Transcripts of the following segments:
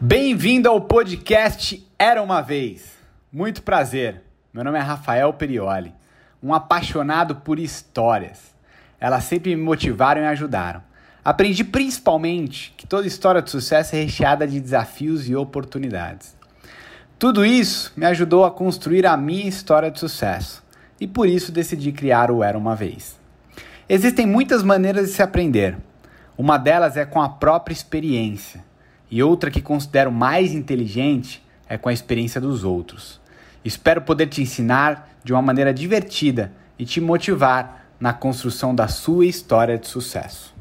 Bem-vindo ao podcast Era uma Vez. Muito prazer. Meu nome é Rafael Perioli, um apaixonado por histórias. Elas sempre me motivaram e ajudaram. Aprendi principalmente que toda história de sucesso é recheada de desafios e oportunidades. Tudo isso me ajudou a construir a minha história de sucesso e por isso decidi criar o Era uma Vez. Existem muitas maneiras de se aprender. Uma delas é com a própria experiência e outra que considero mais inteligente é com a experiência dos outros. Espero poder te ensinar de uma maneira divertida e te motivar na construção da sua história de sucesso.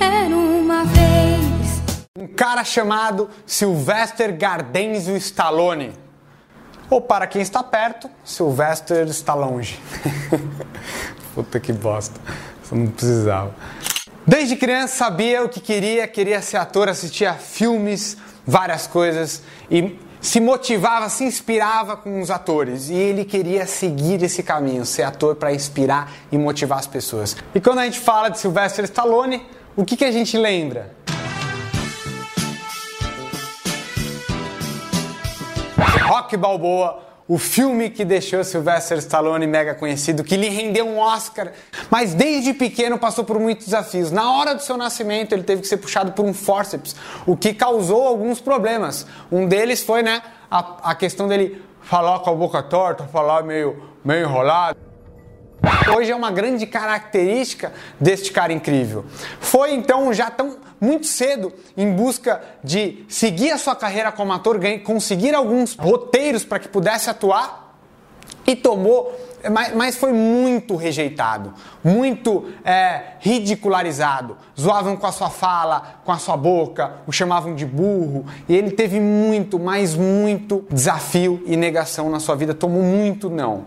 Era uma vez. Um cara chamado Sylvester Gardenzio Stallone. Ou para quem está perto, Sylvester está longe. Puta que bosta. Não precisava. Desde criança sabia o que queria, queria ser ator, assistia filmes, várias coisas e se motivava, se inspirava com os atores e ele queria seguir esse caminho, ser ator para inspirar e motivar as pessoas. E quando a gente fala de Sylvester Stallone, o que, que a gente lembra? Rock Balboa, o filme que deixou Sylvester Stallone mega conhecido, que lhe rendeu um Oscar, mas desde pequeno passou por muitos desafios. Na hora do seu nascimento, ele teve que ser puxado por um forceps, o que causou alguns problemas. Um deles foi, né, a, a questão dele falar com a boca torta, falar meio, meio enrolado. Hoje é uma grande característica deste cara incrível. Foi então já tão muito cedo em busca de seguir a sua carreira como ator, conseguir alguns roteiros para que pudesse atuar e tomou, mas, foi muito rejeitado, muito é, ridicularizado. Zoavam com a sua fala, com a sua boca, o chamavam de burro e ele teve muito, mas muito desafio e negação na sua vida, tomou muito não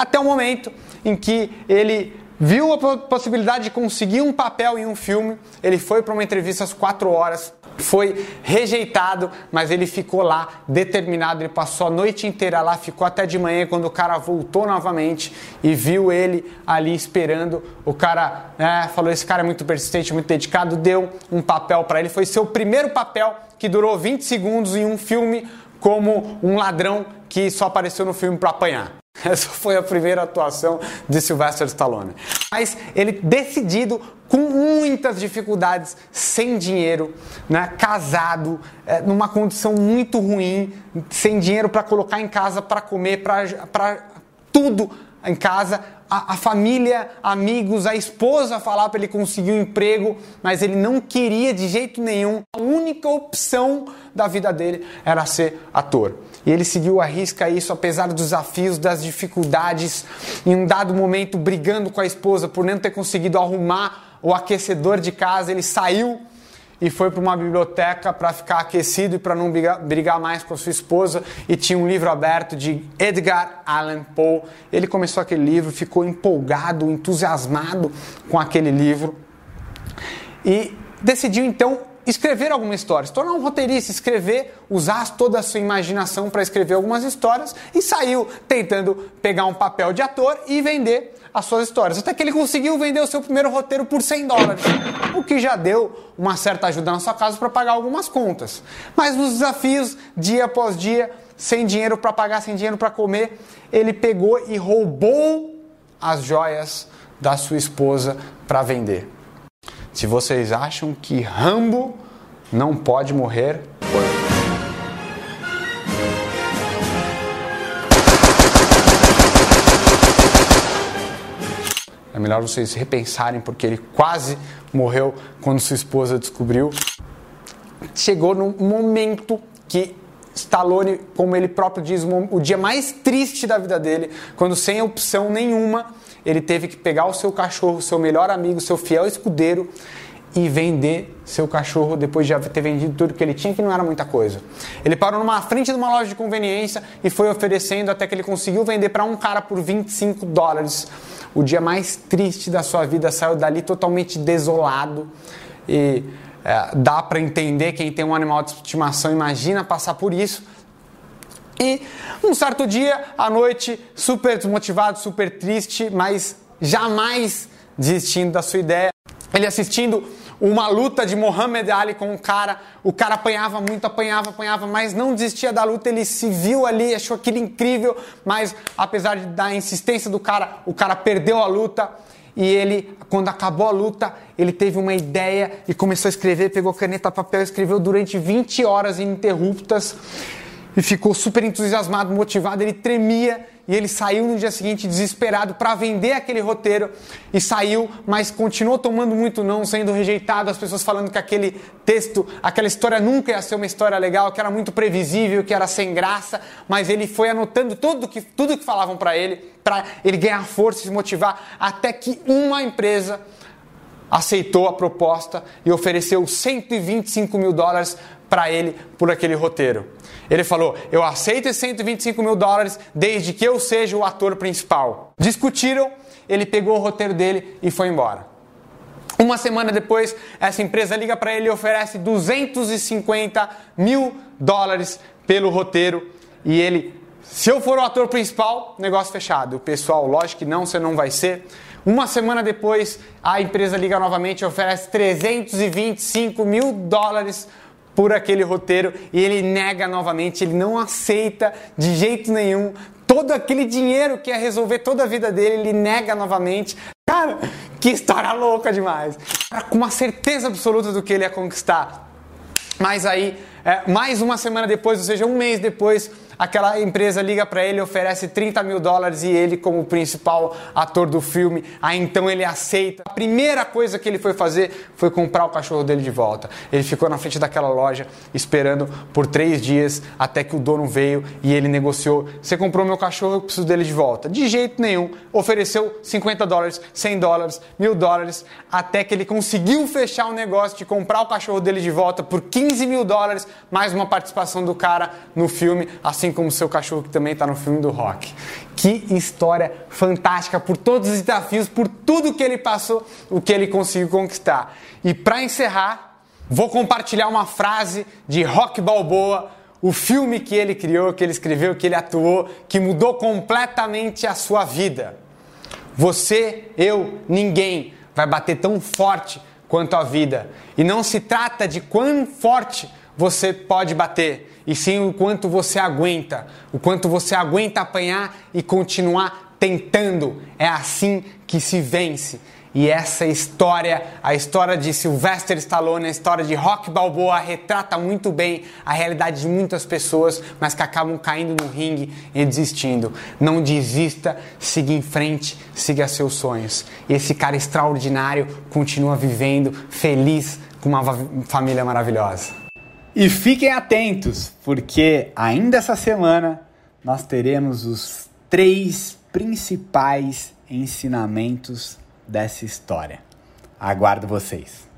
até o momento em que ele viu a possibilidade de conseguir um papel em um filme. Ele foi para uma entrevista às quatro horas, foi rejeitado, mas ele ficou lá determinado. Ele passou a noite inteira lá, ficou até de manhã. Quando o cara voltou novamente e viu ele ali esperando, o cara né, falou: Esse cara é muito persistente, muito dedicado. Deu um papel para ele. Foi seu primeiro papel que durou 20 segundos em um filme como um ladrão que só apareceu no filme para apanhar. Essa foi a primeira atuação de Sylvester Stallone. Mas ele decidido, com muitas dificuldades, sem dinheiro, né, casado, é, numa condição muito ruim, sem dinheiro para colocar em casa, para comer, para tudo em casa, a, a, família, amigos, a esposa falar para ele conseguir um emprego, mas ele não queria de jeito nenhum. A única opção da vida dele era ser ator. E ele seguiu a risca isso, apesar dos desafios, das dificuldades, em um dado momento brigando com a esposa por não ter conseguido arrumar o aquecedor de casa, ele saiu e foi para uma biblioteca para ficar aquecido e para não brigar, mais com a sua esposa e tinha um livro aberto de Edgar Allan Poe. Ele começou aquele livro, ficou empolgado, entusiasmado com aquele livro e decidiu então escrever alguma história, se tornar um roteirista, escrever, usar toda a sua imaginação para escrever algumas histórias e saiu tentando pegar um papel de ator e vender as suas histórias. Até que ele conseguiu vender o seu primeiro roteiro por 100 dólares, o que já deu uma certa ajuda na sua casa para pagar algumas contas. Mas nos desafios, dia após dia, sem dinheiro para pagar, sem dinheiro para comer, ele pegou e roubou as joias da sua esposa para vender. Se vocês acham que Rambo não pode morrer, É melhor vocês repensarem porque ele quase morreu quando sua esposa descobriu. Chegou num momento que Stallone, como ele próprio diz, o dia mais triste da vida dele, quando sem opção nenhuma, ele teve que pegar o seu cachorro, seu melhor amigo, seu fiel escudeiro e vender seu cachorro depois de ter vendido tudo que ele tinha, que não era muita coisa. Ele parou numa frente de uma loja de conveniência e foi oferecendo até que ele conseguiu vender para um cara por 25 dólares o dia mais triste da sua vida, saiu dali totalmente desolado e é, dá para entender quem tem um animal de estimação, imagina passar por isso. E um certo dia, à noite, super desmotivado, super triste, mas jamais desistindo da sua ideia. Ele assistindo uma luta de Muhammad Ali com um cara, o cara apanhava muito, apanhava, apanhava, mas não desistia da luta, ele se viu ali, achou aquilo incrível, mas apesar da insistência do cara, o cara perdeu a luta. E ele, quando acabou a luta, ele teve uma ideia e começou a escrever, pegou caneta, papel, escreveu durante 20 horas ininterruptas e ficou super entusiasmado, motivado, ele tremia e ele saiu no dia seguinte desesperado para vender aquele roteiro e saiu, mas continuou tomando muito não, sendo rejeitado, as pessoas falando que aquele texto, aquela história nunca ia ser uma história legal, que era muito previsível, que era sem graça, mas ele foi anotando tudo que, tudo que falavam para ele, para ele ganhar força e se motivar, até que uma empresa aceitou a proposta e ofereceu 125 mil dólares para ele por aquele roteiro. Ele falou: Eu aceito esses 125 mil dólares desde que eu seja o ator principal. Discutiram, ele pegou o roteiro dele e foi embora. Uma semana depois, essa empresa liga para ele e oferece 250 mil dólares pelo roteiro. E ele, se eu for o ator principal, negócio fechado. O pessoal, lógico que não, você não vai ser. Uma semana depois, a empresa liga novamente e oferece 325 mil dólares por aquele roteiro e ele nega novamente, ele não aceita de jeito nenhum todo aquele dinheiro que ia resolver toda a vida dele, ele nega novamente. Cara, que história louca demais. Com uma certeza absoluta do que ele ia conquistar. Mas aí, é, mais uma semana depois, ou seja, um mês depois, aquela empresa liga para ele, oferece 30 mil dólares e ele, como principal ator do filme, aí então ele aceita. A primeira coisa que ele foi fazer foi comprar o cachorro dele de volta. Ele ficou na frente daquela loja esperando por três dias até que o dono veio e ele negociou: Você comprou meu cachorro, eu preciso dele de volta. De jeito nenhum. Ofereceu 50 dólares, 100 dólares, mil dólares, até que ele conseguiu fechar o negócio de comprar o cachorro dele de volta por 15 mil dólares, mais uma participação do cara no filme, assim como seu cachorro que também está no filme do Rock. Que história fantástica por todos os desafios, por tudo que ele passou, o que ele conseguiu conquistar. E para encerrar, vou compartilhar uma frase de Rock Balboa, o filme que ele criou, que ele escreveu, que ele atuou, que mudou completamente a sua vida. Você, eu, ninguém vai bater tão forte quanto a vida. E não se trata de quão forte você pode bater, e sim o quanto você aguenta, o quanto você aguenta apanhar e continuar tentando. É assim que se vence. E essa história, a história de Sylvester Stallone, a história de Rock Balboa, retrata muito bem a realidade de muitas pessoas, mas que acabam caindo no ringue e desistindo. Não desista, siga em frente, siga seus sonhos. E esse cara extraordinário continua vivendo feliz com uma família maravilhosa. E fiquem atentos, porque ainda essa semana nós teremos os três principais ensinamentos dessa história. Aguardo vocês.